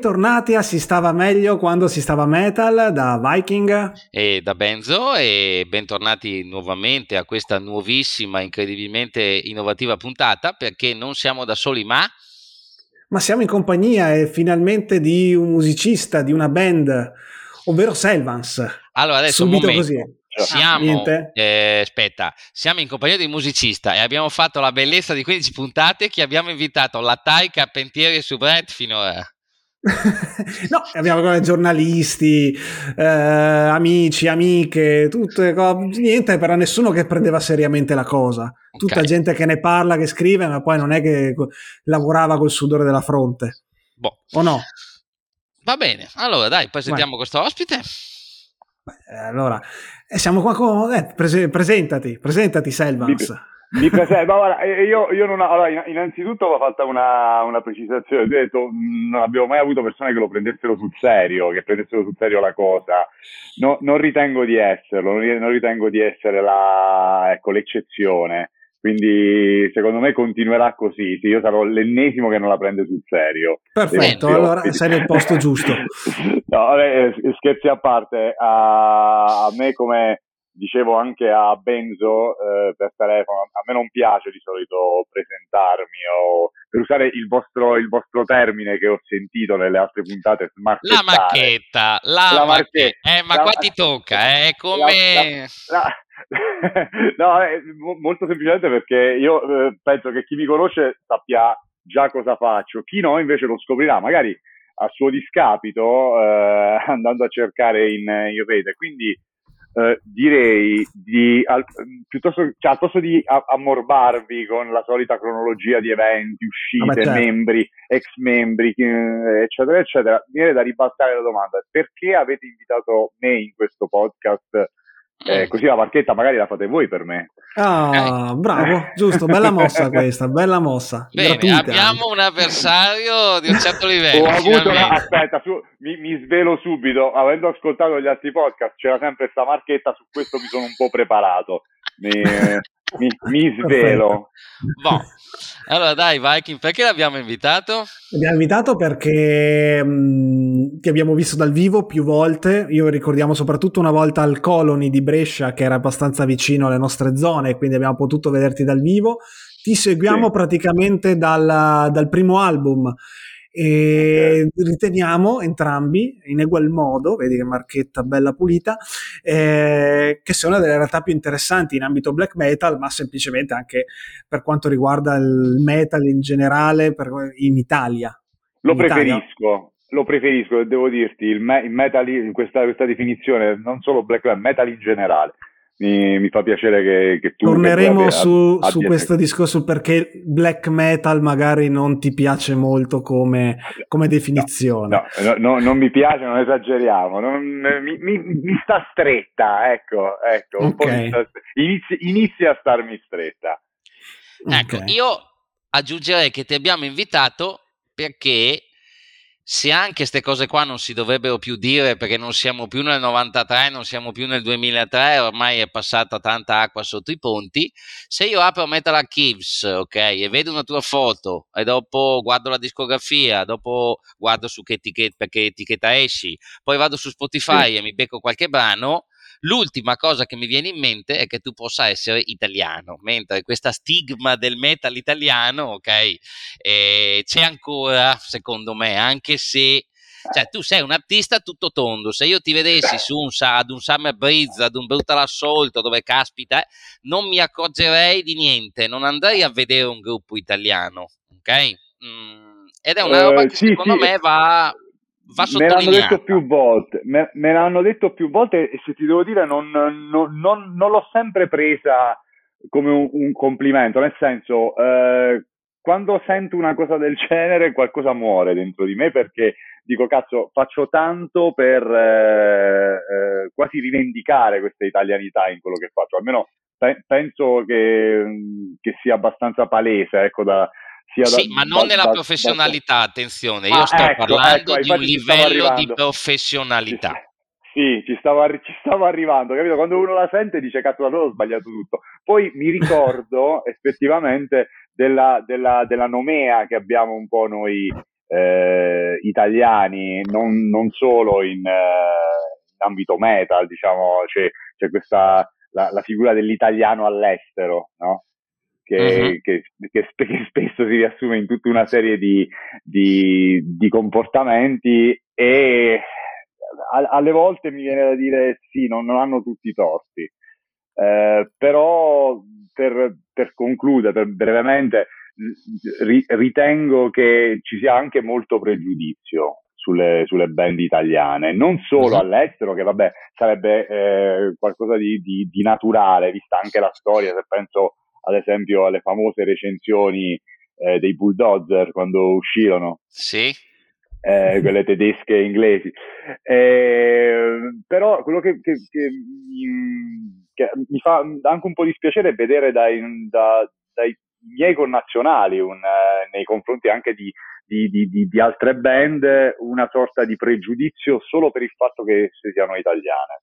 Bentornati a Si stava meglio quando si stava metal da Viking e da Benzo e bentornati nuovamente a questa nuovissima, incredibilmente innovativa puntata perché non siamo da soli ma ma siamo in compagnia e finalmente di un musicista di una band, ovvero Selvans. Allora adesso Subito un così. Siamo, ah, eh, aspetta, siamo in compagnia di un musicista e abbiamo fatto la bellezza di 15 puntate che abbiamo invitato la Tai Carpentieri e Subret finora. No, abbiamo giornalisti, eh, amici, amiche, tutte cose, niente per nessuno che prendeva seriamente la cosa. Tutta okay. gente che ne parla, che scrive, ma poi non è che lavorava col sudore della fronte. Boh. O no? Va bene, allora dai, poi sentiamo questo ospite. Beh, allora, eh, siamo qua con... Eh, prese- presentati, presentati Selvans. Mi presenta, guarda, io, io non, allora, innanzitutto ho fatto una, una precisazione, ho detto non abbiamo mai avuto persone che lo prendessero sul serio, che prendessero sul serio la cosa, no, non ritengo di esserlo, non ritengo di essere la, ecco, l'eccezione, quindi secondo me continuerà così, sì, io sarò l'ennesimo che non la prende sul serio. Perfetto, allora sei nel posto giusto. no, vabbè, scherzi a parte, a, a me come dicevo anche a Benzo eh, per telefono, a me non piace di solito presentarmi o per usare il vostro, il vostro termine che ho sentito nelle altre puntate, la macchetta, la, la macchetta, eh, ma la, qua ti tocca, eh, è come... La, no, è molto semplicemente perché io eh, penso che chi mi conosce sappia già cosa faccio, chi no invece lo scoprirà, magari a suo discapito eh, andando a cercare in, in rete, quindi eh, direi di al, piuttosto, cioè, al posto di ammorbarvi con la solita cronologia di eventi, uscite, certo. membri, ex membri, eh, eccetera, eccetera, viene da ribaltare la domanda: perché avete invitato me in questo podcast? Eh, così la marchetta magari la fate voi per me. Ah, bravo, giusto, bella mossa questa, bella mossa. Bene, Gratuita. abbiamo un avversario di un certo livello. Ho avuto una, aspetta, su, mi, mi, svelo subito, avendo ascoltato gli altri podcast, c'era sempre questa marchetta, su questo mi sono un po' preparato. Mi, mi, mi svelo. Boh. Allora dai Viking, perché l'abbiamo invitato? L'abbiamo invitato perché mh, ti abbiamo visto dal vivo più volte, io ricordiamo soprattutto una volta al Colony di Brescia che era abbastanza vicino alle nostre zone, quindi abbiamo potuto vederti dal vivo. Ti seguiamo sì. praticamente dal, dal primo album e riteniamo entrambi in egual modo, vedi che marchetta bella pulita, eh, che sia una delle realtà più interessanti in ambito black metal, ma semplicemente anche per quanto riguarda il metal in generale per, in Italia. Lo in preferisco. Italia. Lo preferisco, devo dirti, il, me- il metal, in questa, questa definizione, non solo black metal, metal in generale mi, mi, fa piacere che, che tu... Torneremo che su, a, a su questo discorso perché black metal magari non ti piace molto come, come definizione. No, no, no, non mi piace, non esageriamo, non, mi, mi, mi, sta stretta, ecco, ecco okay. sta, inizi, inizia a starmi stretta. Ecco, okay. io aggiungerei che ti abbiamo invitato perché se anche queste cose qua non si dovrebbero più dire perché non siamo più nel 93, non siamo più nel 2003, ormai è passata tanta acqua sotto i ponti, se io apro Metal Archives, ok, e vedo una tua foto e dopo guardo la discografia, dopo guardo su che etichetta, perché etichetta esci, poi vado su Spotify sì. e mi becco qualche brano, L'ultima cosa che mi viene in mente è che tu possa essere italiano, mentre questa stigma del metal italiano, ok, eh, c'è ancora, secondo me, anche se cioè tu sei un artista tutto tondo se io ti vedessi su un, ad un Summer Breeze ad un Brutal Assault dove caspita non mi accorgerei di niente non andrei a vedere un gruppo italiano ok mm, ed è una roba uh, che sì, secondo sì. me va va Me l'hanno detto più volte, me, me, l'hanno detto più volte e se ti devo dire non, non, non, non l'ho sempre presa come un, un complimento, nel senso eh, quando sento una cosa del genere qualcosa muore dentro di me perché dico cazzo faccio tanto per eh, eh, quasi rivendicare questa italianità in quello che faccio, almeno pe- penso che, che, sia abbastanza palese ecco da, sì, da, ma non da, nella da, professionalità, attenzione, io ah, sto ecco, parlando ecco, di un livello di professionalità. Sì, ci stavo, ci stavo, arrivando, capito? Quando uno la sente dice cazzo, allora ho sbagliato tutto. Poi mi ricordo effettivamente della, della, della, nomea che abbiamo un po' noi eh, italiani, non, non, solo in, eh, in, ambito metal, diciamo, c'è, c'è questa la, la, figura dell'italiano all'estero, no? Che, uh-huh. che, che, che, spesso si riassume in tutta una serie di, di, di comportamenti e a, alle volte mi viene da dire sì, non, non hanno tutti i torti. Eh, però per, per concludere per brevemente, ri, ritengo che ci sia anche molto pregiudizio sulle, sulle band italiane, non solo uh-huh. all'estero, che vabbè sarebbe eh, qualcosa di, di, di, naturale, vista anche la storia, se penso ad esempio alle famose recensioni eh, dei Bulldozer quando uscirono. Sì. Eh, quelle tedesche e inglesi. Eh, però quello che, che, che, mi, che, mi, fa anche un po' dispiacere è vedere dai, da, dai miei connazionali un, eh, nei confronti anche di, di, di, di, altre band una sorta di pregiudizio solo per il fatto che siano italiane.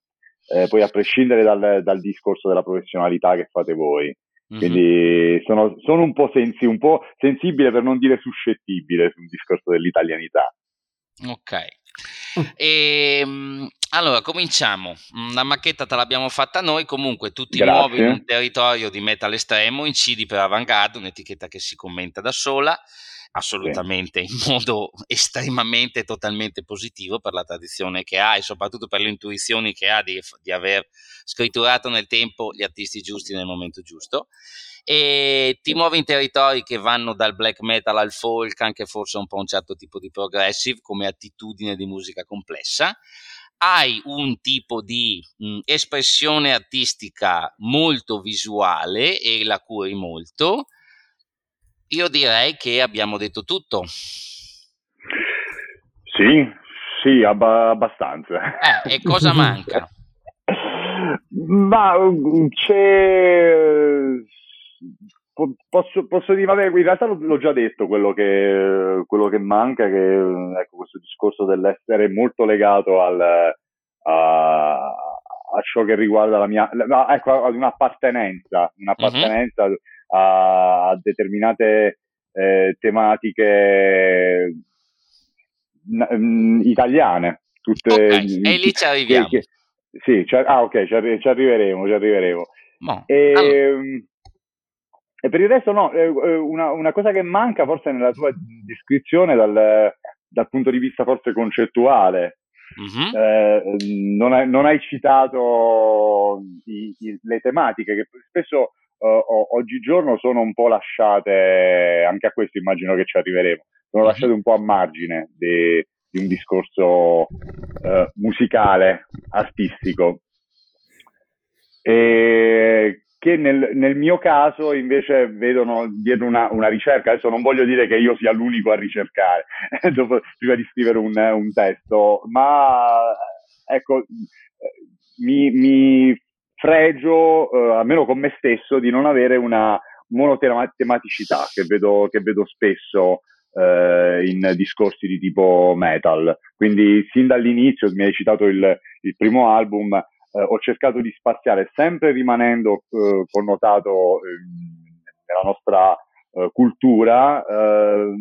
Eh, poi a prescindere dal, dal, discorso della professionalità che fate voi. Mm-hmm. Quindi sono, sono un, po sensi, un po' sensibile per non dire suscettibile sul discorso dell'italianità. Ok. E, ehm, allora, cominciamo. La macchetta te l'abbiamo fatta noi, comunque tu ti muovi in un territorio di metal estremo, incidi per Avantgarde, un'etichetta che si commenta da sola, assolutamente in modo estremamente totalmente positivo per la tradizione che ha e soprattutto per le intuizioni che ha di, di aver scritturato nel tempo gli artisti giusti nel momento giusto. E ti muovi in territori che vanno dal black metal al folk, anche forse un po' un certo tipo di progressive come attitudine di musica complessa. Hai un tipo di mh, espressione artistica molto visuale e la curi molto io direi che abbiamo detto tutto. Sì, sì, ab- abbastanza. Eh, e cosa manca? Ma c'è... Posso, posso, dire, vabbè, in realtà l'ho già detto quello che, quello che manca, che ecco, questo discorso dell'essere molto legato al, a, a ciò che riguarda la mia, ecco, ad un'appartenenza, un'appartenenza uh-huh a, a determinate eh, tematiche n- n- italiane. Tutte, okay, e lì ci arriviamo. Che, che, sì, ci, ah ok, ci, arri- ci, arriveremo, ci arriveremo. No. E, allora. e, per il resto no, eh, eh, una, una, cosa che manca forse nella tua descrizione dal, dal punto di vista forse concettuale, Uh-huh. Eh, non, hai, non, hai, citato i, i, le tematiche che spesso uh, oggigiorno sono un po' lasciate, anche a questo immagino che ci arriveremo, sono mhm. lasciate un po' a margine di, di un discorso uh, musicale, artistico. E che nel, nel, mio caso invece vedono dietro una, una, ricerca. Adesso non voglio dire che io sia l'unico a ricercare dopo, prima di scrivere un, un testo, ma ecco, mi, mi fregio, eh, almeno con me stesso, di non avere una monotematicità che vedo, che vedo spesso eh, in discorsi di tipo metal. Quindi sin dall'inizio, mi hai citato il, il primo album, eh, ho cercato di spaziare sempre rimanendo eh, connotato ehm, nella nostra eh, cultura, eh,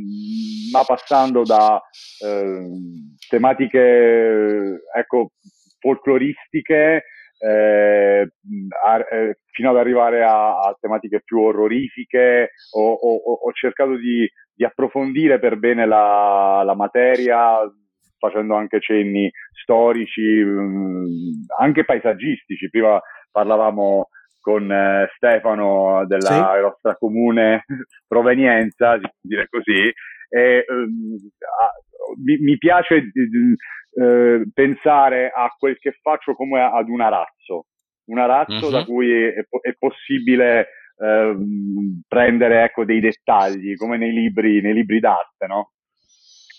ma passando da ehm, tematiche ecco, folcloristiche eh, a, eh, fino ad arrivare a, a, tematiche più orrorifiche, ho, ho, ho cercato di, di, approfondire per bene la, la, materia, facendo anche cenni storici, mh, anche paesaggistici. Prima parlavamo con eh, Stefano della sì. nostra comune provenienza, si può dire così, e, um, mi, mi, piace eh, pensare a quel che faccio come ad un arazzo, un arazzo uh-huh. da mhm. cui è, è possibile eh, prendere ecco, dei dettagli, come nei libri, nei libri d'arte, no?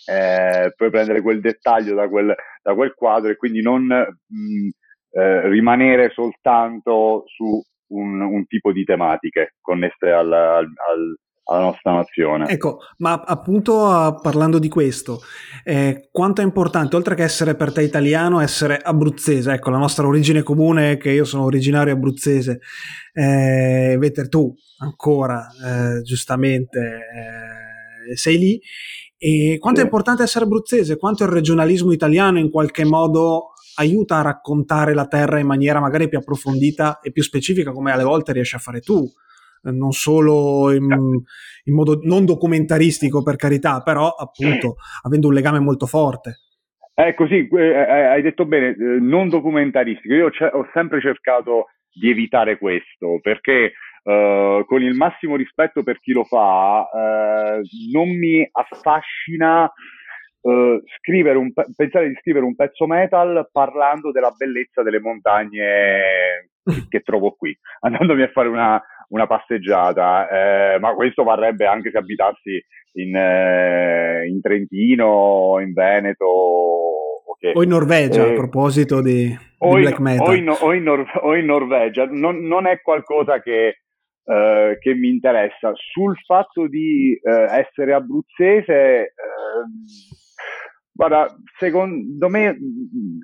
Eh, puoi prendere quel dettaglio da quel, da quel quadro e quindi non mh, eh, rimanere soltanto su un, un, tipo di tematiche connesse al, al, al alla nostra nazione. Ecco, ma appunto parlando di questo, eh, quanto è importante, oltre che essere per te italiano, essere abruzzese, ecco, la nostra origine comune, che io sono originario abruzzese, eh, Vetter tu ancora, eh, giustamente, eh, sei lì, E quanto è importante essere abruzzese, quanto il regionalismo italiano in qualche modo aiuta a raccontare la terra in maniera magari più approfondita e più specifica, come alle volte riesci a fare tu, non solo in, in modo non documentaristico per carità, però appunto avendo un legame molto forte. È così, eh, eh, hai detto bene, non documentaristico. Io ho sempre cercato di evitare questo perché Uh, con il massimo rispetto per chi lo fa, uh, non mi affascina uh, scrivere un pe- pensare di scrivere un pezzo metal parlando della bellezza delle montagne che trovo qui, andandomi a fare una, una passeggiata, eh, ma questo varrebbe anche se abitassi in, eh, in Trentino, in Veneto Okay. O in Norvegia, eh, a proposito di, di in, black metal. O in, o in, Nor- o in Norvegia, non, non, è qualcosa che, eh, che mi interessa. Sul fatto di eh, essere abruzzese, ehm, guarda, secondo me,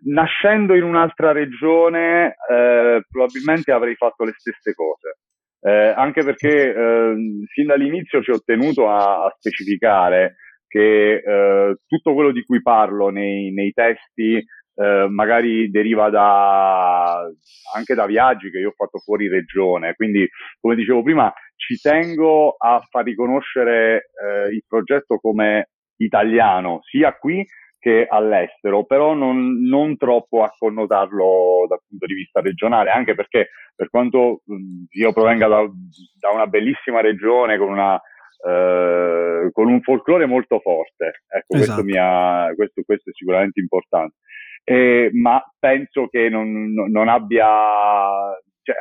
nascendo in un'altra regione, eh, probabilmente avrei fatto le stesse cose. Eh, anche perché eh, sin dall'inizio ci ho tenuto a, a specificare che eh, tutto quello di cui parlo nei, nei testi eh, magari deriva da, anche da viaggi che io ho fatto fuori regione. Quindi, come dicevo prima, ci tengo a far riconoscere eh, il progetto come italiano, sia qui che all'estero, però non, non, troppo a connotarlo dal punto di vista regionale, anche perché per quanto io provenga da, da una bellissima regione con una eh, con un folklore molto forte. Ecco, esatto. questo, ha, questo, questo, è sicuramente importante eh, ma penso che non, non abbia, cioè,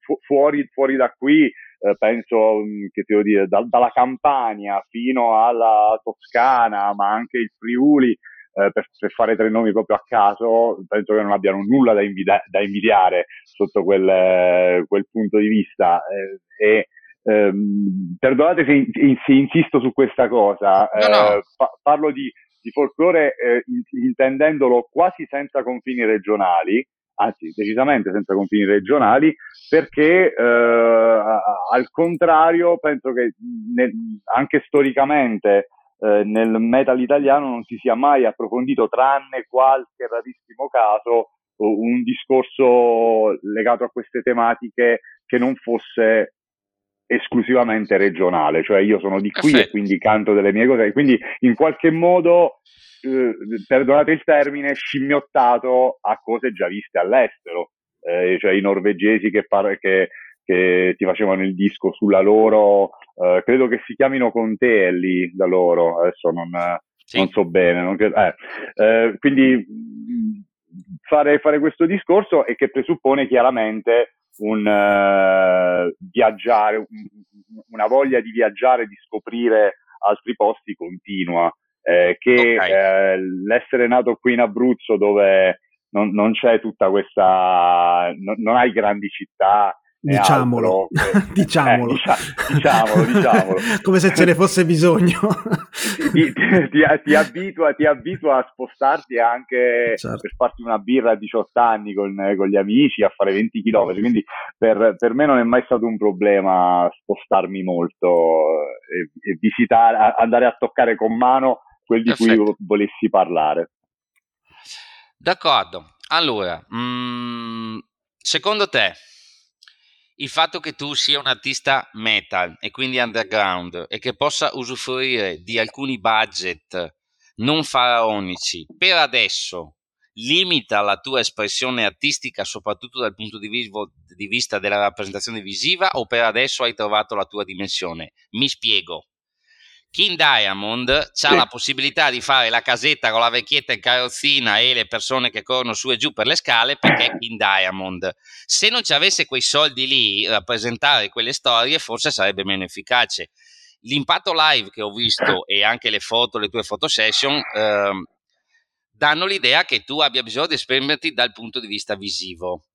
fu- fuori, fuori, da qui, eh, penso che devo dire, da, dalla Campania fino alla Toscana, ma anche il Friuli, eh, per, per, fare tre nomi proprio a caso, penso che non abbiano nulla da, invida- da invidiare sotto quel, quel, punto di vista. Eh, e, ehm, perdonate se, se, insisto su questa cosa, no, no. Eh, pa- parlo di di folklore eh, intendendolo quasi senza confini regionali, anzi decisamente senza confini regionali, perché eh, al contrario penso che ne, anche storicamente eh, nel metal italiano non si sia mai approfondito, tranne qualche rarissimo caso, un discorso legato a queste tematiche che non fosse esclusivamente regionale, cioè io sono di qui Perfetto. e quindi canto delle mie cose, quindi in qualche modo, eh, perdonate il termine, scimmiottato a cose già viste all'estero, eh, cioè i norvegesi che, par- che, che, ti facevano il disco sulla loro, eh, credo che si chiamino Contelli da loro, adesso non, sì. non so bene, non credo, eh, eh, quindi fare, fare questo discorso e che presuppone chiaramente un uh, viaggiare, un, una voglia di viaggiare, di scoprire altri posti continua, eh, che okay. eh, l'essere nato qui in Abruzzo dove non, non c'è tutta questa, non, non hai grandi città, Diciamolo, diciamolo. Eh, diciamolo, diciamolo. Come se ce ne fosse bisogno. ti, ti, ti, abitua, ti, abitua, a spostarti anche certo. per farti una birra a 18 anni con, con, gli amici, a fare 20 km. Quindi per, per, me non è mai stato un problema spostarmi molto e, e visitare, andare a toccare con mano quel di Perfetto. cui volessi parlare. D'accordo. Allora, mh, mm, secondo te il fatto che tu sia un artista metal e quindi underground e che possa usufruire di alcuni budget non faraonici per adesso limita la tua espressione artistica soprattutto dal punto di, vivo, di vista della rappresentazione visiva o per adesso hai trovato la tua dimensione? Mi spiego. King Diamond ha sì. la possibilità di fare la casetta con la vecchietta in carrozzina e le persone che corrono su e giù per le scale perché è King Diamond. Se non ci avesse quei soldi lì, rappresentare quelle storie forse sarebbe meno efficace. L'impatto live che ho visto e anche le foto, le tue foto session, eh, danno l'idea che tu abbia bisogno di esprimerti dal punto di vista visivo.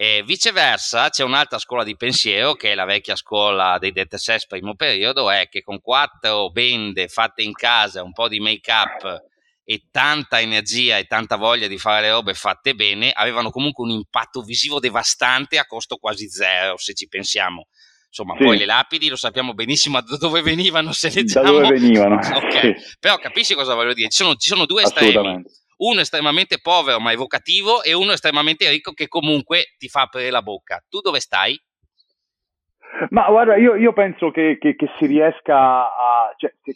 E viceversa, c'è un'altra scuola di pensiero che è la vecchia scuola dei Sess primo periodo, è che con quattro bende fatte in casa, un po' di make up e tanta energia e tanta voglia di fare le robe fatte bene, avevano comunque un impatto visivo devastante a costo quasi zero, se ci pensiamo. insomma, sì. poi le lapidi lo sappiamo benissimo da dove venivano se leggiamo. Da dove venivano. ok, sì. però capisci cosa voglio dire? Ci sono, ci sono due estremi. Uno estremamente povero ma evocativo e uno estremamente ricco che comunque ti fa aprire la bocca. Tu dove stai? Ma guarda, io, io penso che, che, che, si riesca a... Cioè, se,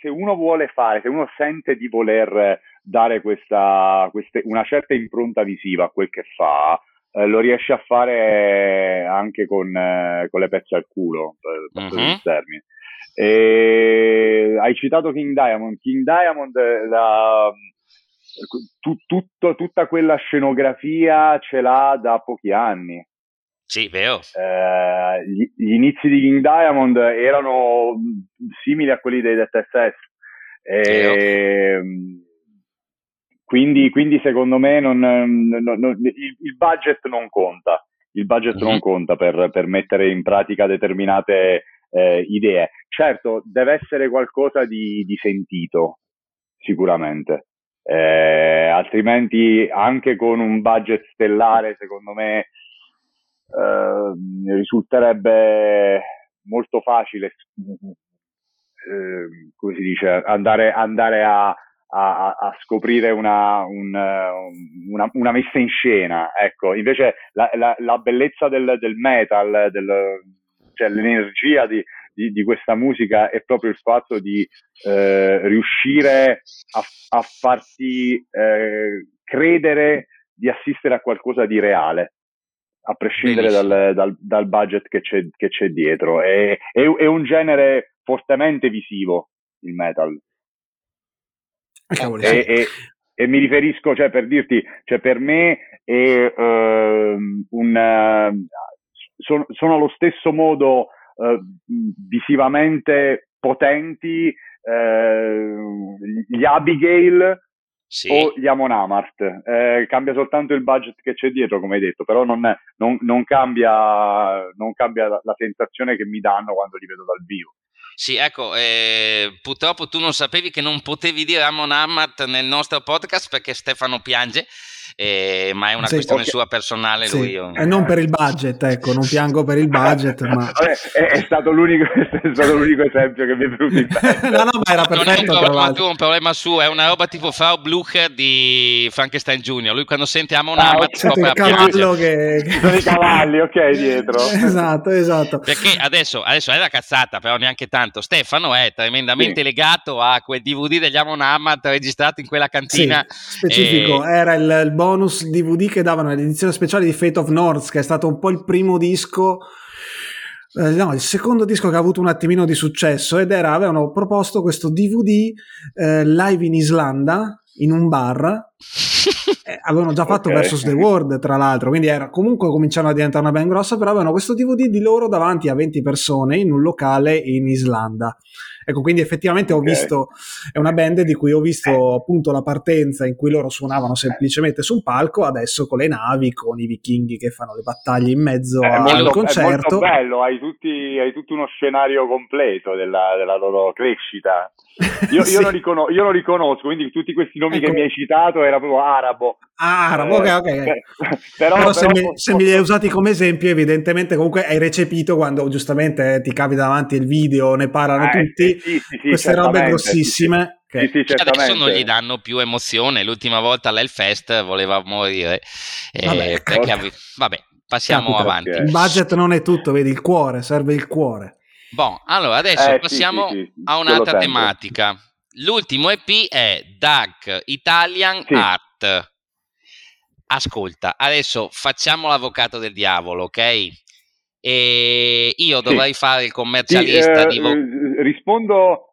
se, uno vuole fare, se uno sente di voler dare questa, queste, una certa impronta visiva a quel che fa, eh, lo riesce a fare anche con, eh, con le pezze al culo, per uh-huh. termine. E, hai citato King Diamond. King Diamond, la, tu, tutto, tutta quella scenografia ce l'ha da pochi anni. Sì, vero. Eh, gli, gli, inizi di King Diamond erano simili a quelli dei Death SS. E, quindi, quindi, secondo me non, non, non, il, il, budget non conta. Il budget mm-hmm. non conta per, per, mettere in pratica determinate eh, idee. Certo, deve essere qualcosa di, di sentito, sicuramente. Eh, altrimenti, anche con un budget stellare, secondo me, eh, risulterebbe molto facile, eh, come si dice, andare, andare a, a, a, scoprire una, un, una, una, messa in scena. Ecco, invece la, la, la bellezza del, del metal, del, cioè l'energia di, di, di, questa musica è proprio il fatto di eh, riuscire a, a farti eh, credere di assistere a qualcosa di reale a prescindere dal, dal, dal, budget che c'è, che c'è dietro. È, è, è, un genere fortemente visivo il metal. Ah, e, e, e, mi riferisco, cioè per dirti, cioè per me è uh, un, uh, sono, sono allo stesso modo uh, visivamente potenti gli Abigail sì. o gli Amon Amart. Eh, cambia soltanto il budget che c'è dietro, come hai detto, però non, non, non cambia, non cambia la, la, sensazione che mi danno quando li vedo dal vivo. Sì, ecco, eh, purtroppo tu non sapevi che non potevi dire Amon Amart nel nostro podcast perché Stefano piange eh, ma è una sì, questione okay. sua personale. Sì. Lui, io... E non per il budget, ecco, non piango per il budget. ma... Vabbè, è, è, stato è, stato l'unico, esempio che mi è venuto in mente. no, no, ma era perfetto. Non è un problema tuo, un problema suo, è una roba tipo Frau Blucher di Frankenstein Jr. Lui quando sente Amon ah, Amat scopre il cavallo che... Sono i cavalli, ok, dietro. esatto, esatto. Perché adesso, adesso è la cazzata, però neanche tanto. Stefano è tremendamente sì. legato a quel DVD degli Amon Amat registrati in quella cantina. Sì, specifico, e... era il, il bonus DVD che davano nell'edizione speciale di Fate of North, che è stato un po' il primo disco. Eh, no, il secondo disco che ha avuto un attimino di successo ed era, avevano proposto questo DVD eh, live in Islanda in un bar eh, avevano già fatto okay. Versus the World tra l'altro quindi era comunque cominciano a diventare una band grossa però avevano questo DVD di loro davanti a 20 persone in un locale in Islanda Ecco, quindi effettivamente okay. ho visto, è una band di cui ho visto eh. appunto la partenza in cui loro suonavano semplicemente su un palco, adesso con le navi, con i vichinghi che fanno le battaglie in mezzo al molto, concerto. È molto bello, hai, tutti, hai tutto uno scenario completo della, della loro crescita. Io, sì. io, non riconos- io, non riconosco, quindi tutti questi nomi ecco. che mi hai citato era proprio arabo. arabo, eh, ok, ok. però, però, se, però, mi, se mi li hai usati come esempio, evidentemente comunque hai recepito quando giustamente ti cavi davanti il video, ne parlano eh, tutti, sì, sì, queste robe grossissime. Che... Sì, sì, adesso non gli danno più emozione. L'ultima volta all'Elfest voleva morire. Eh, vabbè, perché, okay. vabbè, passiamo Capita, avanti. Il budget non è tutto, vedi il cuore, serve il cuore. Bon, allora adesso eh, passiamo sì, sì, sì. a un'altra tematica. L'ultimo EP è Dark Italian Art. Ascolta, adesso facciamo l'avvocato del diavolo, ok? E io dovrei fare il commercialista eh, di vo- eh, rispondo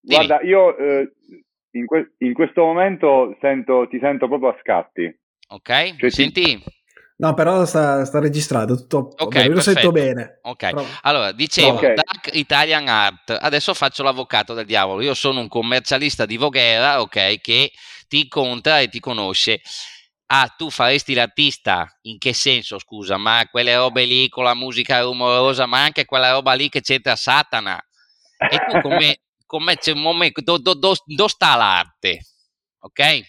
Dimmi. Guarda, io eh, in, que- in, questo momento sento, ti sento proprio a scatti. Ok, cioè, senti? Ti No, però sta, sta registrato, tutto okay, lo sento bene. Ok, Prova. allora dicevo okay. Dark Italian Art, adesso faccio l'avvocato del diavolo, io sono un commercialista di Voghera, ok, che ti incontra e ti conosce. Ah, tu faresti l'artista? In che senso, scusa? Ma quelle robe lì con la musica rumorosa, ma anche quella roba lì che c'entra Satana. E tu come, come c'è un momento, dove do, do, do sta l'arte? Ok?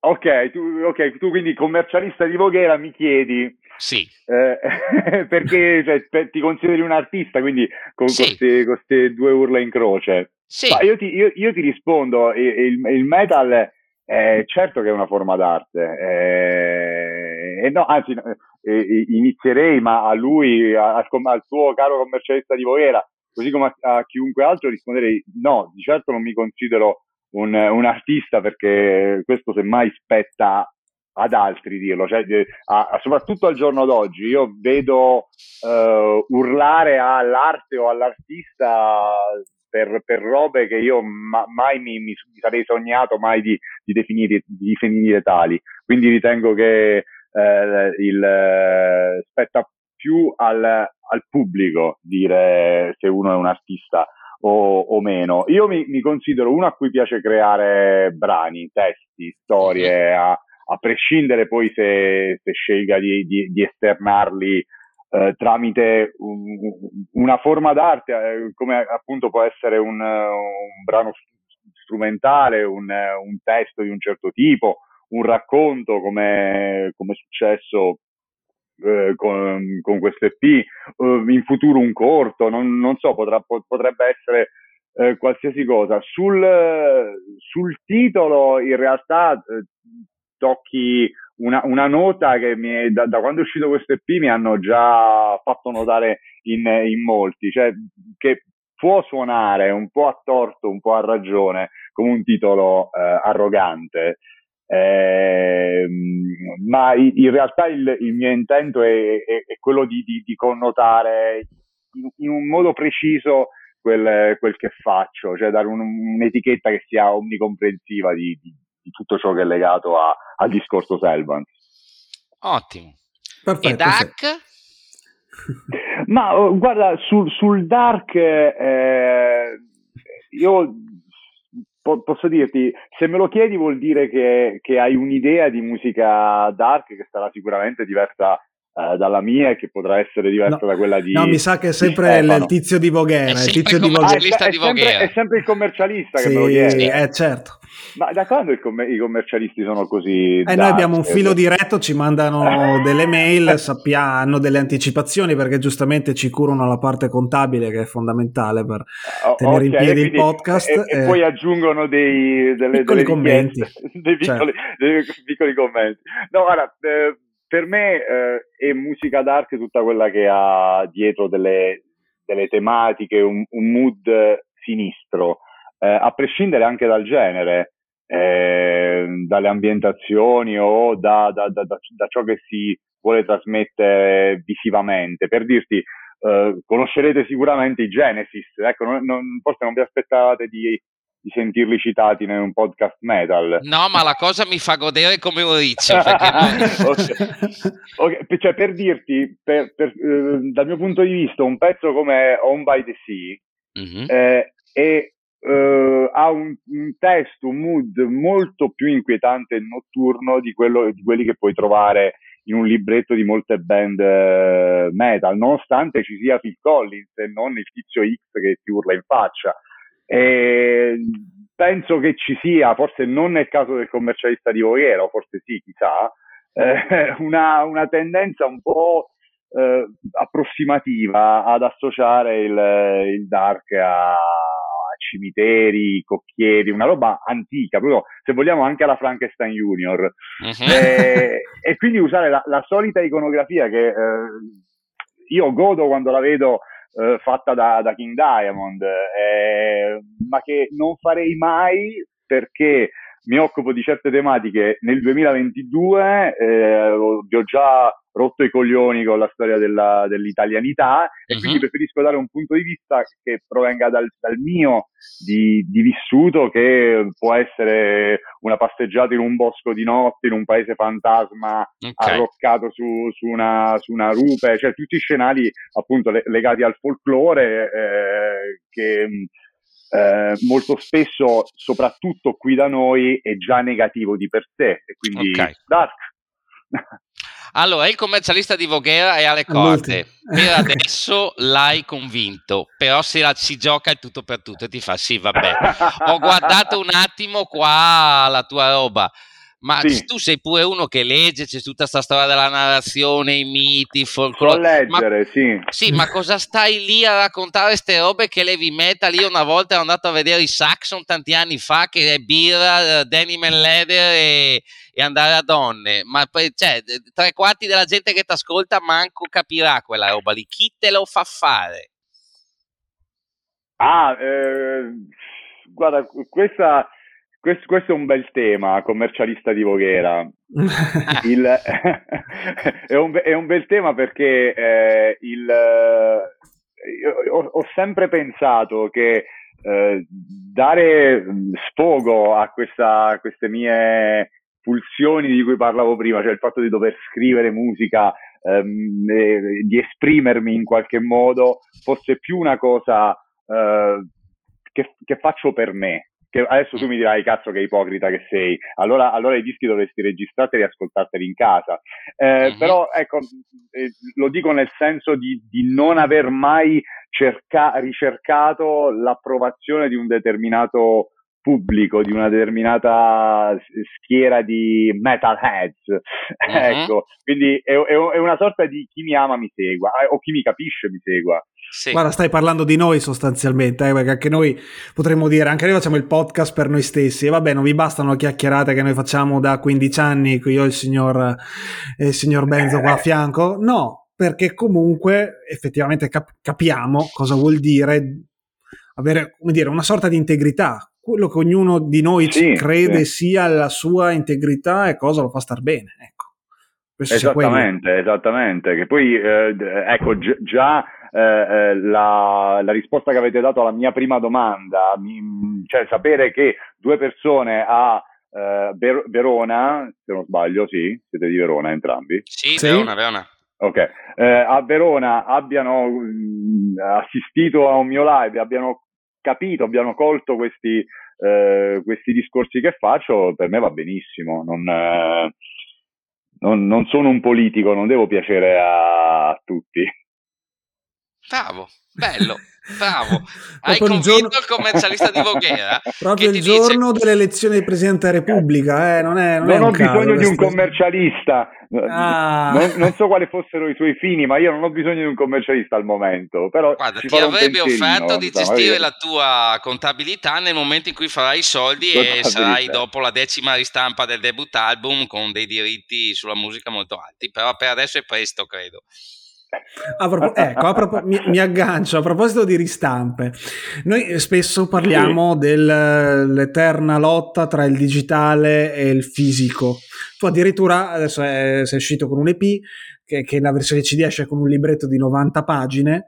Ok tu, ok, tu quindi commercialista di Voghera mi chiedi Sì. Eh, perché cioè, ti consideri un artista, quindi con sì. queste, queste, due urla in croce. Sì. io, ti, io, io, ti, rispondo, il, il metal è certo che è una forma d'arte. Eh, e no, anzi, eh, inizierei, ma a lui, a, al tuo caro commercialista di Voghera, così come a, a, chiunque altro, risponderei no, di certo non mi considero un, un artista perché questo semmai spetta ad altri dirlo, cioè, a, soprattutto al giorno d'oggi. Io vedo uh, urlare all'arte o all'artista per, per robe che io ma, mai mi, mi, sarei sognato mai di, di, definire, di, definire, tali. Quindi ritengo che eh, il, eh, spetta più al, al, pubblico dire se uno è un artista o, o meno. Io mi, mi, considero uno a cui piace creare brani, testi, storie, a, a prescindere poi se, se scelga di, di, di esternarli eh, tramite un, una forma d'arte, eh, come appunto può essere un, un brano strumentale, un, un, testo di un certo tipo, un racconto come, come è successo eh, con, con questo EP, eh, in futuro un corto, non, non so, potrà, potrebbe essere eh, qualsiasi cosa. Sul, sul, titolo in realtà eh, tocchi una, una, nota che mi, da, da, quando è uscito questo EP mi hanno già fatto notare in, in molti, cioè che può suonare un po' a torto, un po' a ragione, come un titolo eh, arrogante, eh, ma in realtà il, il mio intento è, è, è quello di, di, di connotare in, in, un modo preciso quel, quel, che faccio, cioè dare un, un'etichetta che sia omnicomprensiva di, di, di tutto ciò che è legato a, al discorso Selvans. Ottimo. Perfetto, e Dark? Sì. Ma oh, guarda, sul, sul Dark eh, io po- posso dirti, se me lo chiedi vuol dire che, che hai un'idea di musica dark che sarà sicuramente diversa eh, dalla mia e che potrà essere diversa no, da quella di No, mi sa che è sempre il tizio di Voghera. È, il tizio di Voghera. Ah, è, è, sempre, è, sempre, il commercialista sì, che me lo chiede. Eh, certo. Ma da quando com- i commercialisti sono così? Eh, noi abbiamo un filo diretto, ci mandano delle mail, sappiamo, hanno delle anticipazioni perché giustamente ci curano la parte contabile che è fondamentale per oh, tenere okay, in piedi il podcast. E, e, e, poi aggiungono dei, delle, piccoli delle commenti. Dei piccoli, certo. dei piccoli, commenti. No, guarda, eh, per me eh, è musica dark tutta quella che ha dietro delle, delle tematiche, un, un mood sinistro eh, a prescindere anche dal genere, eh, dalle ambientazioni o da, da, da, da, ciò che si vuole trasmettere visivamente. Per dirti, eh, conoscerete sicuramente i Genesis, ecco, non, non, forse non vi aspettavate di, di sentirli citati in un podcast metal. No, ma la cosa mi fa godere come Maurizio. non... okay. Okay. Cioè, per dirti, per, per, eh, dal mio punto di vista, un pezzo come On by the Sea mm-hmm. eh, è Uh, ha un, un, testo, un mood molto più inquietante e notturno di, quello, di quelli che puoi trovare in un libretto di molte band uh, metal, nonostante ci sia Phil Collins e non il tizio X che ti urla in faccia. E penso che ci sia, forse non nel caso del commercialista di Voghera, o forse sì, chissà, eh, una, una, tendenza un po' eh, approssimativa ad associare il, il dark a cimiteri, cocchieri, una roba antica, proprio se vogliamo anche alla Frankenstein Junior. Uh-huh. E, e, quindi usare la, la solita iconografia che eh, io godo quando la vedo eh, fatta da, da, King Diamond, eh, ma che non farei mai perché mi occupo di certe tematiche nel 2022, eh, vi ho già rotto i coglioni con la storia della, dell'italianità e uh-huh. quindi preferisco dare un punto di vista che provenga dal, dal mio di, di, vissuto che può essere una passeggiata in un bosco di notte, in un paese fantasma okay. arroccato su, su, una, su, una, rupe, cioè tutti scenari appunto le, legati al folklore eh, che eh, molto spesso, soprattutto qui da noi, è già negativo di per sé e quindi okay. dark. Allora, il commercialista di Voghera è alle corde. Per adesso l'hai convinto, però se la si gioca il tutto per tutto e ti fa sì, vabbè. Ho guardato un attimo qua la tua roba. Ma sì. tu sei pure uno che legge, c'è tutta questa storia della narrazione, i miti, folklore. So leggere, ma, sì. Sì, ma cosa stai lì a raccontare queste robe che levi metal? Io una volta ero andato a vedere i Saxon tanti anni fa, che è birra, denim and leather e, e andare a donne. Ma poi, cioè, tre quarti della gente che ti ascolta manco capirà quella roba lì. Chi te lo fa fare? Ah, eh, guarda, questa questo, questo, è un bel tema, commercialista di Voghera. il, è, un, è, un, bel tema perché eh, il, eh, ho, ho, sempre pensato che eh, dare sfogo a, questa, a queste mie pulsioni di cui parlavo prima, cioè il fatto di dover scrivere musica, ehm, di esprimermi in qualche modo, fosse più una cosa eh, che, che faccio per me, che adesso tu mi dirai cazzo che ipocrita che sei, allora, allora i dischi dovresti registrarteli e ascoltarteli in casa. Eh, uh-huh. Però ecco, eh, lo dico nel senso di, di non aver mai cerca- ricercato l'approvazione di un determinato pubblico, di una determinata schiera di metalheads. Uh-huh. ecco, quindi è, è, è, una sorta di chi mi ama mi segua, eh, o chi mi capisce mi segua. Sì. Guarda, stai parlando di noi sostanzialmente, eh, perché anche noi potremmo dire, anche noi facciamo il podcast per noi stessi e vabbè, non vi bastano chiacchierate che noi facciamo da 15 anni, qui io e il signor, il signor Benzo qua a fianco, no, perché comunque effettivamente cap- capiamo cosa vuol dire avere, come dire, una sorta di integrità, quello che ognuno di noi sì, crede sì. sia la sua integrità e cosa lo fa star bene, ecco. Esattamente, esattamente, che poi, eh, ecco, gi- già eh, eh, la, la, risposta che avete dato alla mia prima domanda, mi, cioè sapere che due persone a eh, Ver- Verona, se non sbaglio, sì, siete di Verona entrambi? Sì, sì. Verona, Verona. Ok, eh, a Verona abbiano mh, mm, assistito a un mio live, abbiano capito, abbiano colto questi, eh, questi discorsi che faccio, per me va benissimo. Non, eh, non, non, sono un politico, non devo piacere a, a tutti. Bravo, bello, bravo. Hai convinto giorno... il commercialista di Voghera. Proprio il giorno dice... delle elezioni del Presidente della Repubblica. Eh, non, è, non, non è ho bisogno di un commercialista. Ah. Non, non, so quali fossero i suoi fini, ma io non ho bisogno di un commercialista al momento. Però Guarda, ti avrebbe offerto di gestire la tua contabilità nel momento in cui farai i soldi e sarai dopo la decima ristampa del debut album con dei diritti sulla musica molto alti. Però per adesso è presto, credo. A propos- ecco, a propos- mi, mi, aggancio a proposito di ristampe. Noi spesso parliamo sì. dell'eterna lotta tra il digitale e il fisico. Tu addirittura adesso è, sei uscito con un EP che, che la versione CD esce con un libretto di 90 pagine,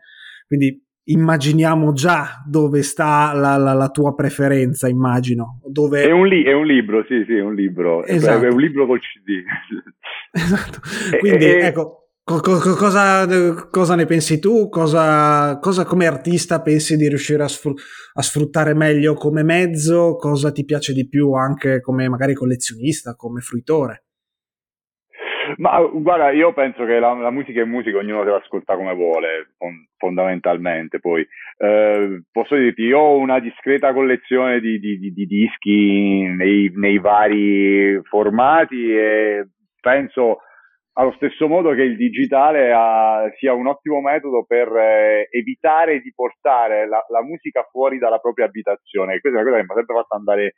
quindi immaginiamo già dove sta la, la, la tua preferenza, immagino. Dove... È, un li- è, un libro, sì, sì, è un libro. Esatto. È un libro col CD. Esatto. Quindi, e, ecco, cosa, cosa, ne pensi tu? Cosa, cosa, come artista pensi di riuscire a, sfr- a, sfruttare meglio come mezzo? Cosa ti piace di più anche come magari collezionista, come fruitore? Ma guarda, io penso che la, la musica è musica, ognuno deve ascoltare come vuole, fondamentalmente. Poi eh, posso dirti, io ho una discreta collezione di, di, di, di dischi nei, nei vari formati e penso allo stesso modo che il digitale ha, sia un ottimo metodo per eh, evitare di portare la, la, musica fuori dalla propria abitazione. questa è una cosa che mi ha sempre fatto andare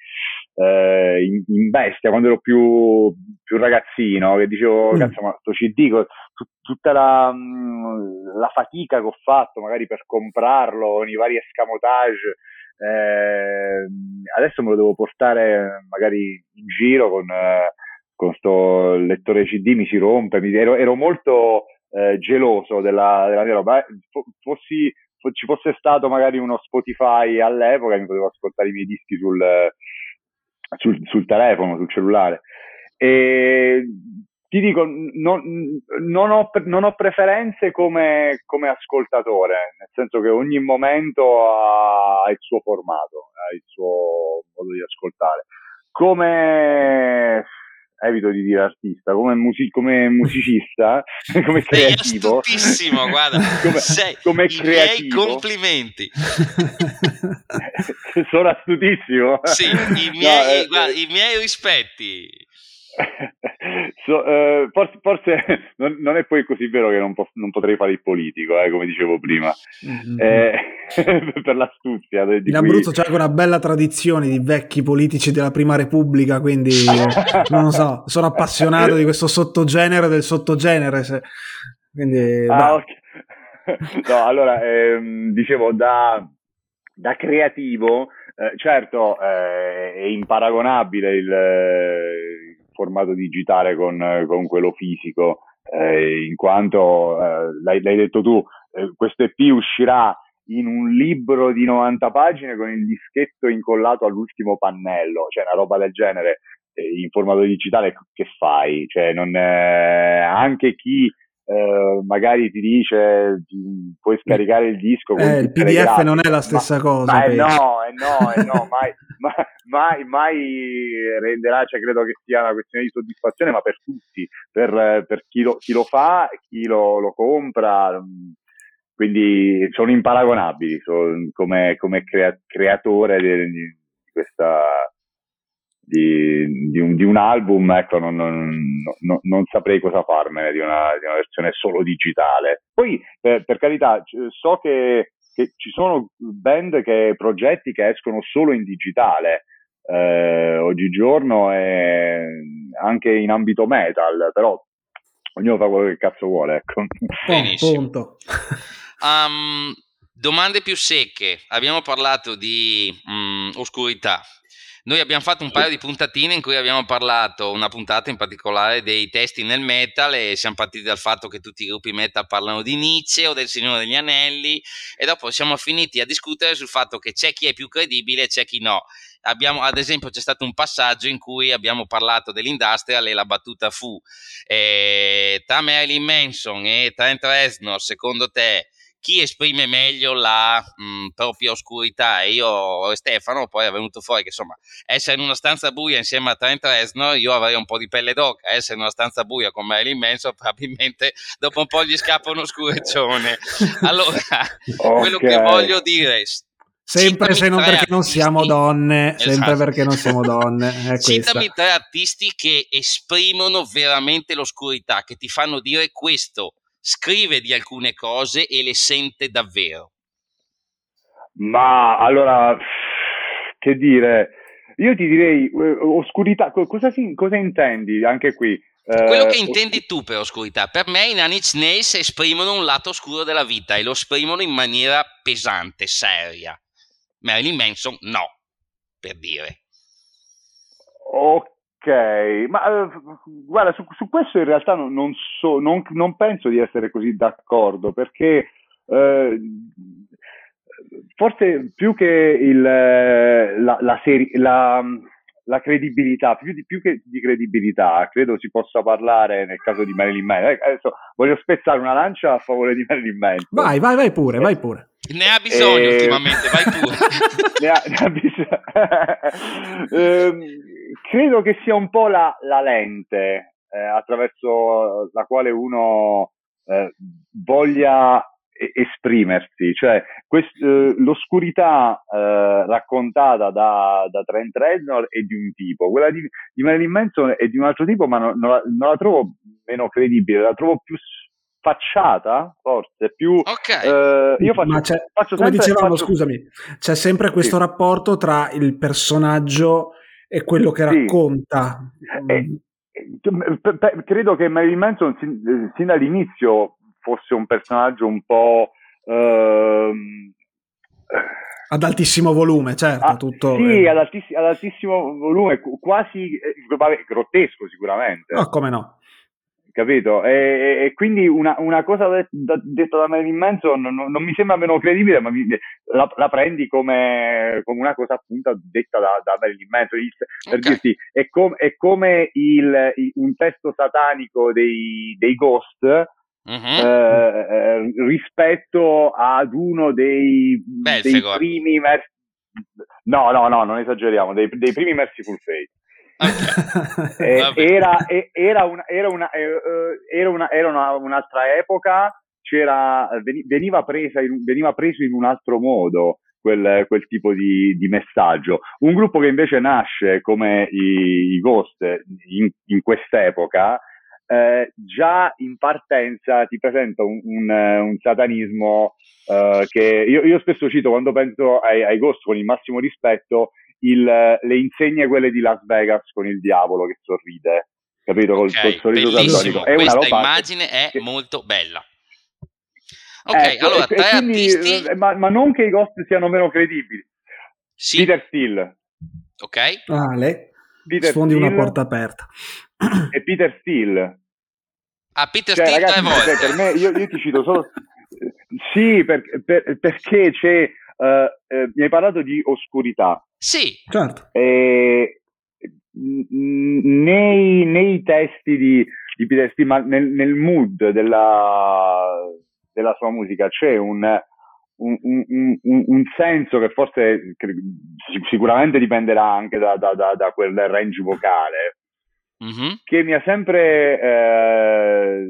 eh, in, in, bestia quando ero più, più ragazzino, che dicevo, mm. cazzo, ma sto CD, t- tutta la, mm, la, fatica che ho fatto magari per comprarlo, con i vari escamotage, eh, adesso me lo devo portare magari in giro con... Con questo lettore CD mi si rompe, mi, ero, ero, molto eh, geloso della, della, mia roba. Eh, fossi, ci fosse stato magari uno Spotify all'epoca, mi potevo ascoltare i miei dischi sul, sul, sul telefono, sul cellulare. E ti dico, non, non, ho, non ho, preferenze come, come, ascoltatore, nel senso che ogni momento ha il suo formato, ha il suo modo di ascoltare. Come evito di dire artista, come, music- come musicista, come creativo. Sei guarda, come, Sei, come creativo. complimenti. Sono astutissimo. Sì, i miei, no, eh, guarda, i miei rispetti. so, eh, forse, forse non, non, è poi così vero che non, po- non potrei fare il politico, eh, come dicevo prima, mm-hmm. eh, per l'astuzia. In cui... Abruzzo c'è anche una bella tradizione di vecchi politici della Prima Repubblica, quindi non so, sono appassionato di questo sottogenere del sottogenere. Se... Quindi, ah, okay. no, allora, ehm, dicevo, da, da creativo, eh, certo, eh, è imparagonabile il, il, formato digitale con, con quello fisico, eh, in quanto, eh, l'hai, l'hai, detto tu, eh, questo EP uscirà in un libro di 90 pagine con il dischetto incollato all'ultimo pannello, cioè una roba del genere eh, in formato digitale che fai? Cioè, non, anche chi eh, magari ti dice puoi scaricare il disco eh, il pdf gratis, non è la stessa ma, cosa ma eh no, eh no, eh no mai, mai, mai, renderà cioè credo che sia una questione di soddisfazione ma per tutti per, per chi, lo, chi, lo, fa chi lo, lo compra quindi sono imparagonabili sono, come, come crea, creatore di, di questa di, di, un, di, un, album, ecco, non, non, non, non, saprei cosa farmene di una, di una versione solo digitale. Poi, per, per carità, so che, che, ci sono band che progetti che escono solo in digitale. Eh, oggigiorno e anche in ambito metal, però ognuno fa quello che cazzo vuole. Ecco. Benissimo. Um, domande più secche. Abbiamo parlato di um, oscurità, noi abbiamo fatto un paio di puntatine in cui abbiamo parlato, una puntata in particolare dei testi nel metal e siamo partiti dal fatto che tutti i gruppi metal parlano di Nietzsche o del Signore degli Anelli e dopo siamo finiti a discutere sul fatto che c'è chi è più credibile e c'è chi no. Abbiamo, ad esempio c'è stato un passaggio in cui abbiamo parlato dell'industrial e la battuta fu eh, tra Marilyn Manson e Trent Reznor secondo te chi esprime meglio la mh, mm, propria oscurità. E io e Stefano poi è venuto fuori che insomma essere in una stanza buia insieme a Trent Reznor io avrei un po' di pelle d'oca, essere in una stanza buia con Marilyn Manson probabilmente dopo un po' gli scappa uno scureccione. Allora, okay. quello che voglio dire Sempre se non perché non siamo donne, esatto. sempre perché non siamo donne. Citami tre artisti che esprimono veramente l'oscurità, che ti fanno dire questo scrive di alcune cose e le sente davvero? Ma allora, che dire, io ti direi eh, oscurità, cosa, si, cosa intendi anche qui? Eh, Quello che intendi tu per oscurità, per me i Nine Inch Nails esprimono un lato oscuro della vita e lo esprimono in maniera pesante, seria. Marilyn Manson no, per dire. Ok, Ok, ma uh, guarda, su, su, questo in realtà non, non, so, non, non, penso di essere così d'accordo perché uh, forse più che il, la, la, seri- la, la credibilità, più, di, più che di credibilità, credo si possa parlare nel caso di Marilyn Manson. Eh, adesso voglio spezzare una lancia a favore di Marilyn Manson. Vai, vai, vai pure, vai pure. Ne ha bisogno e... ultimamente, vai pure. ne, ha, ne ha bisogno. eh, credo che sia un po' la, la lente eh, attraverso la quale uno eh, voglia esprimersi, cioè quest, eh, l'oscurità eh, raccontata da, da, Trent Reznor è di un tipo, quella di, di Marilyn Manson è di un altro tipo, ma non, la, non la trovo meno credibile, la trovo più facciata, forse più okay. eh, io faccio, Ma faccio come dicevamo, faccio... scusami, c'è sempre questo sì. rapporto tra il personaggio e quello che sì. racconta. Eh, eh, credo che Marilyn Manson sin, eh, sin, dall'inizio fosse un personaggio un po' ehm, ad altissimo volume, certo. Ah, tutto, sì, eh. ad, altiss- ad, altissimo volume, quasi eh, grottesco sicuramente. No, come no capito? E, e quindi una, una cosa det, da, detta da Marilyn Manson non, non, mi sembra meno credibile, ma mi, la, la, prendi come, come, una cosa appunto detta da, da Marilyn Manson. Per okay. dirti, è, com, è come il, il, un testo satanico dei, dei Ghost. Uh-huh. Eh, rispetto ad uno dei, dei primi merci no no no non esageriamo dei, dei primi Merciful Fate eh, era, era, una, era, una, era, una, era una, un'altra epoca, veniva, presa in, veniva preso in un altro modo. quel, quel tipo di, di, messaggio. Un gruppo che invece nasce come i, i Ghost in, in quest'epoca, eh, già in partenza ti presenta un, un, un satanismo eh, che io, io, spesso cito quando penso ai, ai Ghost con il massimo rispetto, il, le insegne quelle di Las Vegas con il diavolo che sorride, capito? Col, okay, col sorriso satanico. È Questa immagine è che... molto bella. Ok, ecco, allora, e, tre e quindi, artisti... Eh, ma, ma, non che i Ghost siano meno credibili. Sì. Peter Steele. Ok. Ale, Peter sfondi Steele, una porta aperta. E Peter Steele. Ah, Peter cioè, Steele ragazzi, cioè, per me, io, io, ti cito solo... sì, per, per, perché c'è... Uh, uh, mi hai parlato di oscurità. Sì. Certo. E, nei, nei, testi di, di Peter Steele, ma nel, nel mood della, della sua musica c'è un, un, un, un, senso che forse sicuramente dipenderà anche da, da, da, da quel range vocale, mm-hmm. che mi ha sempre eh,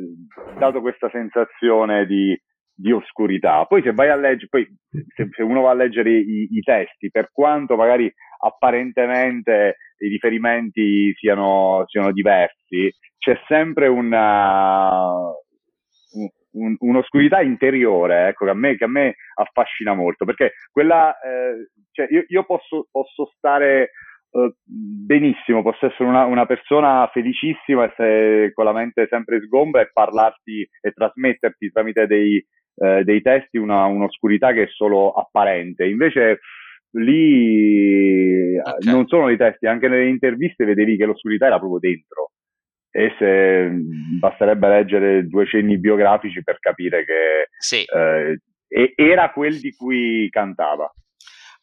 dato questa sensazione di, di, oscurità. Poi se vai a leggere, poi se, se uno va a leggere i, i, testi, per quanto magari apparentemente i riferimenti siano, siano diversi, c'è sempre una, un, un'oscurità interiore ecco, che, a me, che, a me, affascina molto perché quella eh, cioè io, io posso, posso, stare eh, benissimo posso essere una, una, persona felicissima essere con la mente sempre sgombra e parlarti e trasmetterti tramite dei, eh, dei testi una, un'oscurità che è solo apparente invece lì okay. non sono i testi anche nelle interviste vedevi che l'oscurità era proprio dentro e se basterebbe leggere due cenni biografici per capire che sì. eh, era quel di cui cantava.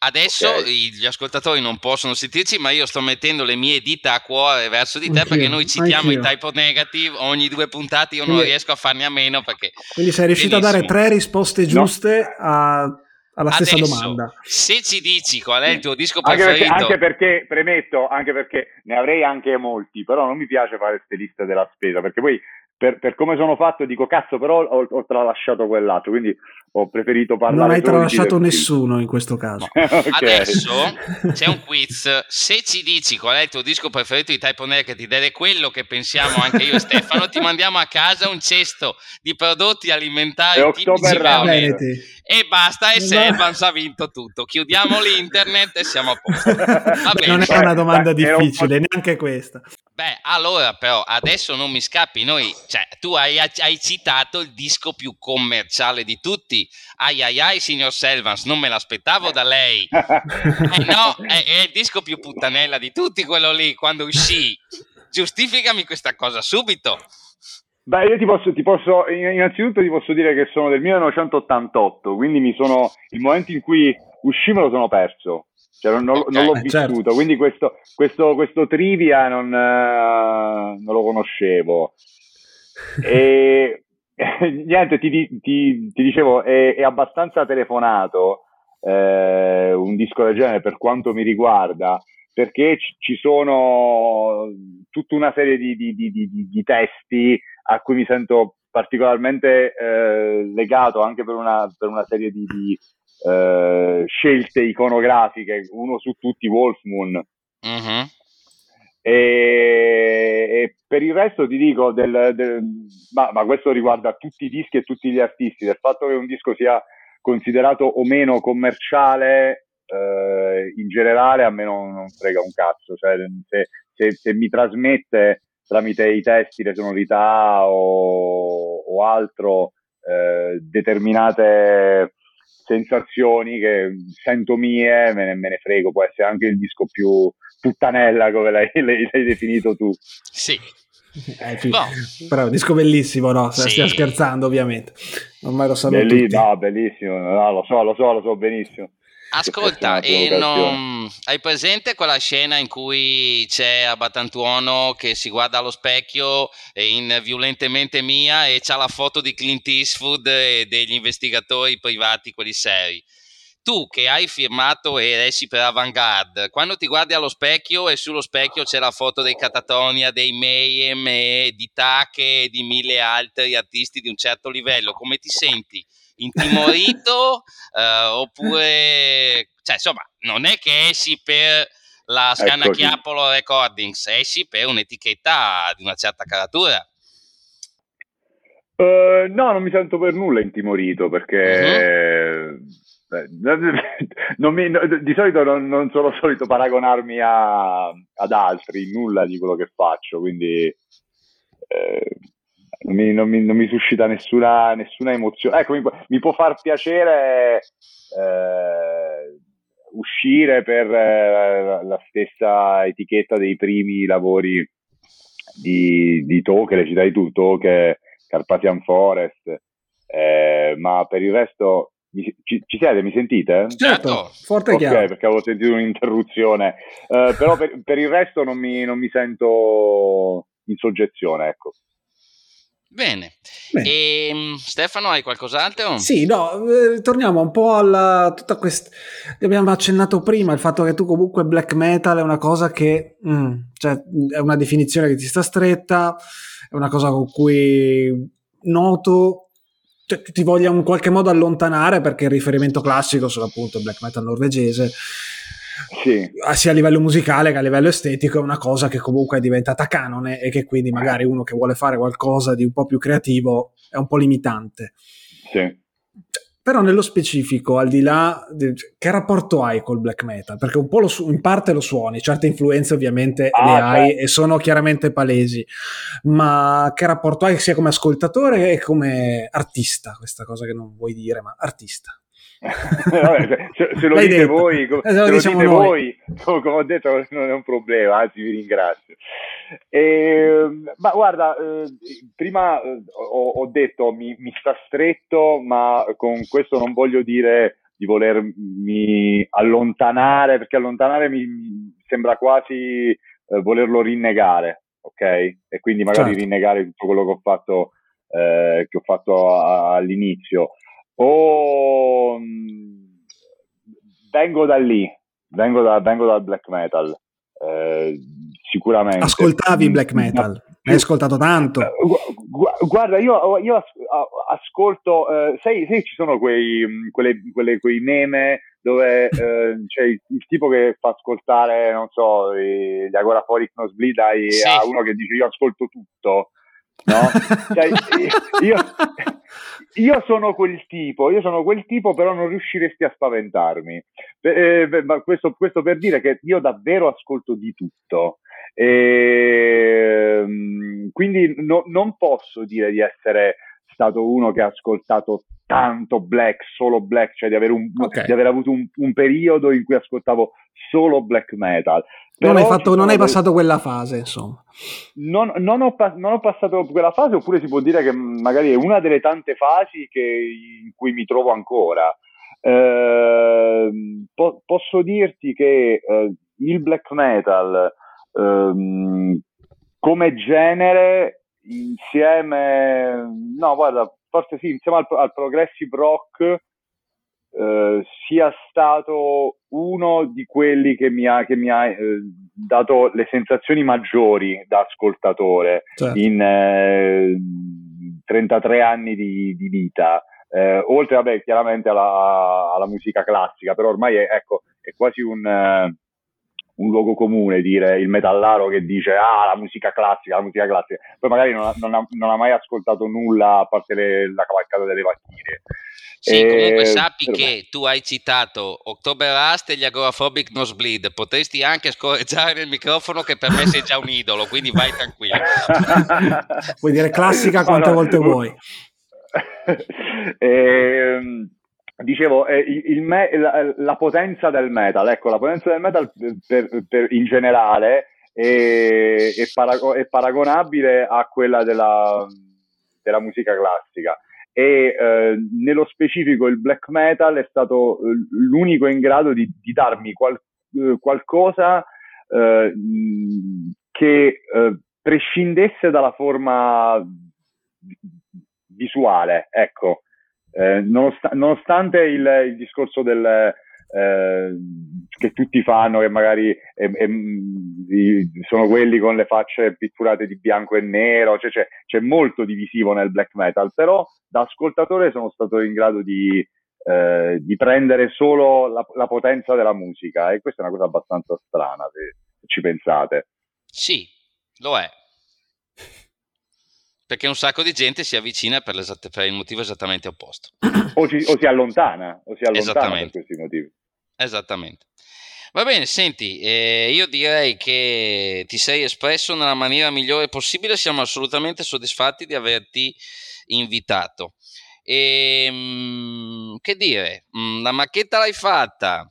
Adesso okay. gli ascoltatori non possono sentirci, ma io sto mettendo le mie dita a cuore verso di te anch'io, perché noi citiamo anch'io. i typo negative ogni due puntate. Io quindi, non riesco a farne a meno perché. Quindi sei riuscito benissimo. a dare tre risposte giuste no. a alla stessa Adesso, domanda. Se ci dici qual è il tuo disco anche preferito, perché, anche perché, premetto, anche perché ne avrei anche molti, però non mi piace fare queste liste della spesa, perché poi per, per, come sono fatto dico cazzo però ho, ho, tralasciato quell'altro quindi ho preferito parlare non hai tralasciato nessuno in questo caso. Okay. adesso c'è un quiz. Se ci dici qual è il tuo disco preferito di Type Naked ed è quello che pensiamo anche io e Stefano ti mandiamo a casa un cesto di prodotti alimentari e e basta e Sevans ha vinto tutto. Chiudiamo l'internet e siamo a posto. Non è una domanda difficile neanche questa. Beh, allora però adesso non mi scappi, noi, cioè, tu hai, hai, citato il disco più commerciale di tutti. Ai ai ai, signor Selvans, non me l'aspettavo da lei. eh no, è, è, il disco più puttanella di tutti quello lì, quando uscì. Giustificami questa cosa subito. Beh, io ti posso, ti posso, innanzitutto ti posso dire che sono del 1988, quindi mi sono, il momento in cui uscì me lo sono perso cioè, non, okay, non, l'ho eh, vissuto, certo. quindi questo, questo, questo trivia non, uh, non, lo conoscevo. E niente, ti, ti, ti dicevo, è, è, abbastanza telefonato eh, un disco del genere per quanto mi riguarda, perché ci, sono tutta una serie di, di, di, di, testi a cui mi sento particolarmente eh, legato anche per una, per una serie di, eh, scelte iconografiche, uno su tutti Wolf Moon. Uh-huh. E, e, per il resto ti dico, del, del, ma, ma, questo riguarda tutti i dischi e tutti gli artisti, del fatto che un disco sia considerato o meno commerciale, eh, in generale a me non, non frega un cazzo, cioè, se, se, se, mi trasmette tramite i testi, le sonorità o, o altro eh, determinate sensazioni che sento mie, me ne, me ne, frego, può essere anche il disco più puttanella come l'hai, l'hai, l'hai definito tu. Sì. Eh, sì. No. Però è un disco bellissimo, no? Sì. Stiamo scherzando ovviamente. Ormai lo sanno Belli- tutti. No, bellissimo, no, lo so, lo so, lo so benissimo. Ascolta, e non... hai presente quella scena in cui c'è Abatantuono che si guarda allo specchio in Violentemente Mia e c'ha la foto di Clint Eastwood e degli investigatori privati, quelli seri? Tu che hai firmato e esci per Avantgarde, quando ti guardi allo specchio e sullo specchio c'è la foto dei Catatonia, dei Mayhem, e di Take e di mille altri artisti di un certo livello, come ti senti? intimorito eh, oppure, cioè insomma, non è che esci per la Scanacchiapolo Recordings, esci per un'etichetta di una certa caratura. Uh, no, non mi sento per nulla intimorito perché uh-huh. mi, di solito non, non, sono solito paragonarmi a, ad altri nulla di quello che faccio, quindi eh, non, mi, non, mi, non, mi, suscita nessuna, nessuna emozione. Ecco, mi, mi, può far piacere eh, uscire per eh, la stessa etichetta dei primi lavori di, di To, che le citai tu, To, che Carpathian Forest, eh, ma per il resto ci, ci, siete? Mi sentite? Certo, forte e okay, chiaro. perché avevo sentito un'interruzione, uh, però per, per, il resto non mi, non mi, sento in soggezione, ecco. Bene, Bene. E, ehm, Stefano hai qualcos'altro? Sì, no, eh, torniamo un po' alla tutta questa. Abbiamo accennato prima il fatto che tu comunque black metal è una cosa che, mm, cioè, è una definizione che ti sta stretta, è una cosa con cui noto cioè, ti voglia in qualche modo allontanare perché il riferimento classico sono appunto il black metal norvegese sì. sia a livello musicale che a livello estetico è una cosa che comunque è diventata canone e che quindi magari uno che vuole fare qualcosa di un po' più creativo è un po' limitante sì. Però nello specifico, al di là, di, che rapporto hai col black metal? Perché un po' lo, in parte lo suoni, certe influenze ovviamente ah, le hai e sono chiaramente palesi, ma che rapporto hai sia come ascoltatore e come artista? Questa cosa che non vuoi dire, ma artista. Vabbè, se, se, lo L'hai dite detto. voi, come, eh, se, lo, diciamo dite voi, come, come, ho detto, non è un problema, anzi vi ringrazio. E, ehm, ma guarda, eh, prima eh, ho, ho, detto mi, mi, sta stretto, ma con questo non voglio dire di volermi allontanare, perché allontanare mi, mi sembra quasi eh, volerlo rinnegare, ok? E quindi magari certo. rinnegare tutto quello che ho fatto, eh, che ho fatto a, all'inizio o mh, mm, vengo da lì, vengo, da, vengo dal black metal. Eh, sicuramente. Ascoltavi black metal? Hai ascoltato tanto? Eh, guarda, io, io ascolto, eh, sai, sai, ci sono quei, mm, quelle, quelle, quei meme dove eh, c'è il, il, tipo che fa ascoltare, non so, gli Agoraforic Nosebleed sì. a uno che dice io ascolto tutto no? Cioè, io, io, sono quel tipo, io sono quel tipo, però non riusciresti a spaventarmi. Eh, questo, questo, per dire che io davvero ascolto di tutto. E, ehm, quindi no, non posso dire di essere stato uno che ha ascoltato tanto black, solo black, cioè di, avere un, okay. di aver avuto un, un, periodo in cui ascoltavo solo black metal. Non hai, fatto, non hai, passato quella fase, insomma. Non, non, ho, non, ho, passato quella fase, oppure si può dire che magari è una delle tante fasi che, in cui mi trovo ancora. Eh, po- posso dirti che eh, il black metal eh, come genere insieme no guarda forse sì insieme al, al progressive rock eh, sia stato uno di quelli che mi ha, che mi ha eh, dato le sensazioni maggiori da ascoltatore certo. in eh, 33 anni di, di vita. Eh, oltre, vabbè, chiaramente alla, alla, musica classica, però ormai è, ecco, è quasi un, uh, un, luogo comune dire il metallaro che dice ah, la musica classica, la musica classica, poi magari non ha, non ha, non ha mai ascoltato nulla a parte le, la cavalcata delle Valchirie. Sì, comunque sappi però... che tu hai citato October Rust e gli Agoraphobic Nosebleed, potresti anche scorreggiare nel microfono che per me sei già un idolo, quindi vai tranquillo. Puoi dire classica quante no, volte vuoi. ehm dicevo, eh, me- la, la, potenza del metal, ecco, la potenza del metal per, per, in generale è, è, parago- è, paragonabile a quella della, della musica classica e eh, nello specifico il black metal è stato eh, l'unico in grado di, di darmi qual- eh, qualcosa eh, che eh, prescindesse dalla forma visuale, ecco. Eh, nonost- nonostante il, il discorso del, eh, che tutti fanno, che magari eh, eh, sono quelli con le facce pitturate di bianco e nero, cioè, c'è, c'è, molto divisivo nel black metal, però da ascoltatore sono stato in grado di, eh, di prendere solo la, la, potenza della musica e questa è una cosa abbastanza strana se, se ci pensate. Sì, lo è perché un sacco di gente si avvicina per, per il motivo esattamente opposto. O, ci, o si allontana, o si allontana per questi motivi. Esattamente. Va bene, senti, eh, io direi che ti sei espresso nella maniera migliore possibile, siamo assolutamente soddisfatti di averti invitato. E, ehm, che dire, mm, la macchetta l'hai fatta,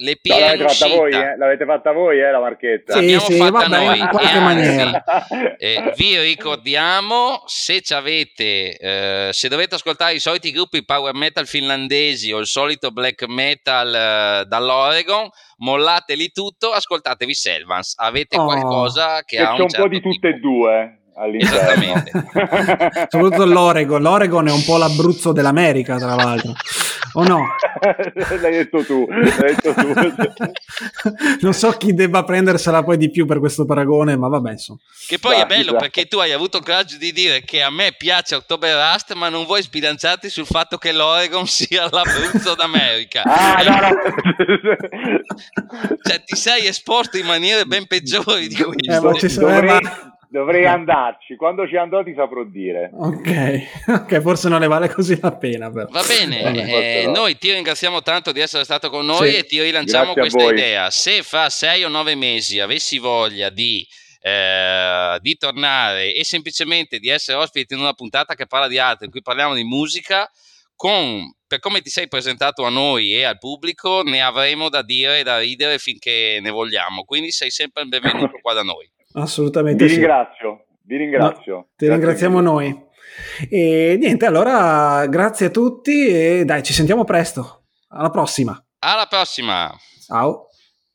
le P no, l'avete fatta voi, eh? l'avete fatta voi, eh, la marchetta? Sì, L'abbiamo sì, fatta vabbè, noi. In qualche maniera. Eh, vi ricordiamo, se avete, eh, se dovete ascoltare i soliti gruppi power metal finlandesi o il solito black metal eh, dall'Oregon, mollateli tutto, ascoltatevi Selvans. Avete oh. qualcosa che, che ha un, c'è un certo po' di tutte e due all'interno. Soprattutto l'Oregon. L'Oregon è un po' l'Abruzzo dell'America, tra l'altro. O no? L'hai detto tu. L'hai detto tu. non so chi debba prendersela poi di più per questo paragone, ma vabbè, insomma. Che poi ah, è bello esatto. perché tu hai avuto il coraggio di dire che a me piace October Rust, ma non vuoi sbilanciarti sul fatto che l'Oregon sia l'Abruzzo d'America. Ah, no, no. cioè, ti sei esposto in maniere ben peggiori di questo. Eh, ma ci sarebbe... Dovrei Dovrei andarci, quando ci andrò ti saprò dire. Ok, ok, forse non ne vale così la pena. Però. Va bene, eh, noi ti ringraziamo tanto di essere stato con noi sì. e ti rilanciamo Grazie questa idea. Se fra sei o nove mesi avessi voglia di, eh, di tornare e semplicemente di essere ospite in una puntata che parla di arte, in cui parliamo di musica, con, per come ti sei presentato a noi e al pubblico, ne avremo da dire e da ridere finché ne vogliamo. Quindi sei sempre il benvenuto qua da noi. Assolutamente. Vi ringrazio, sì. vi ringrazio. No, ti ringraziamo mille. noi. E niente, allora grazie a tutti e dai, ci sentiamo presto. Alla prossima. Alla prossima. Ciao.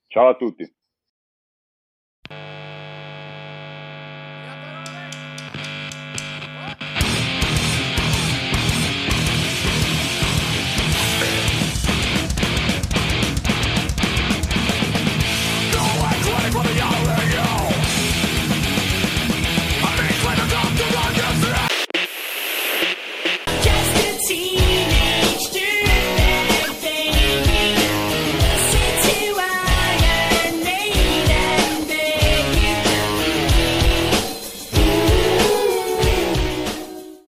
Ciao a tutti.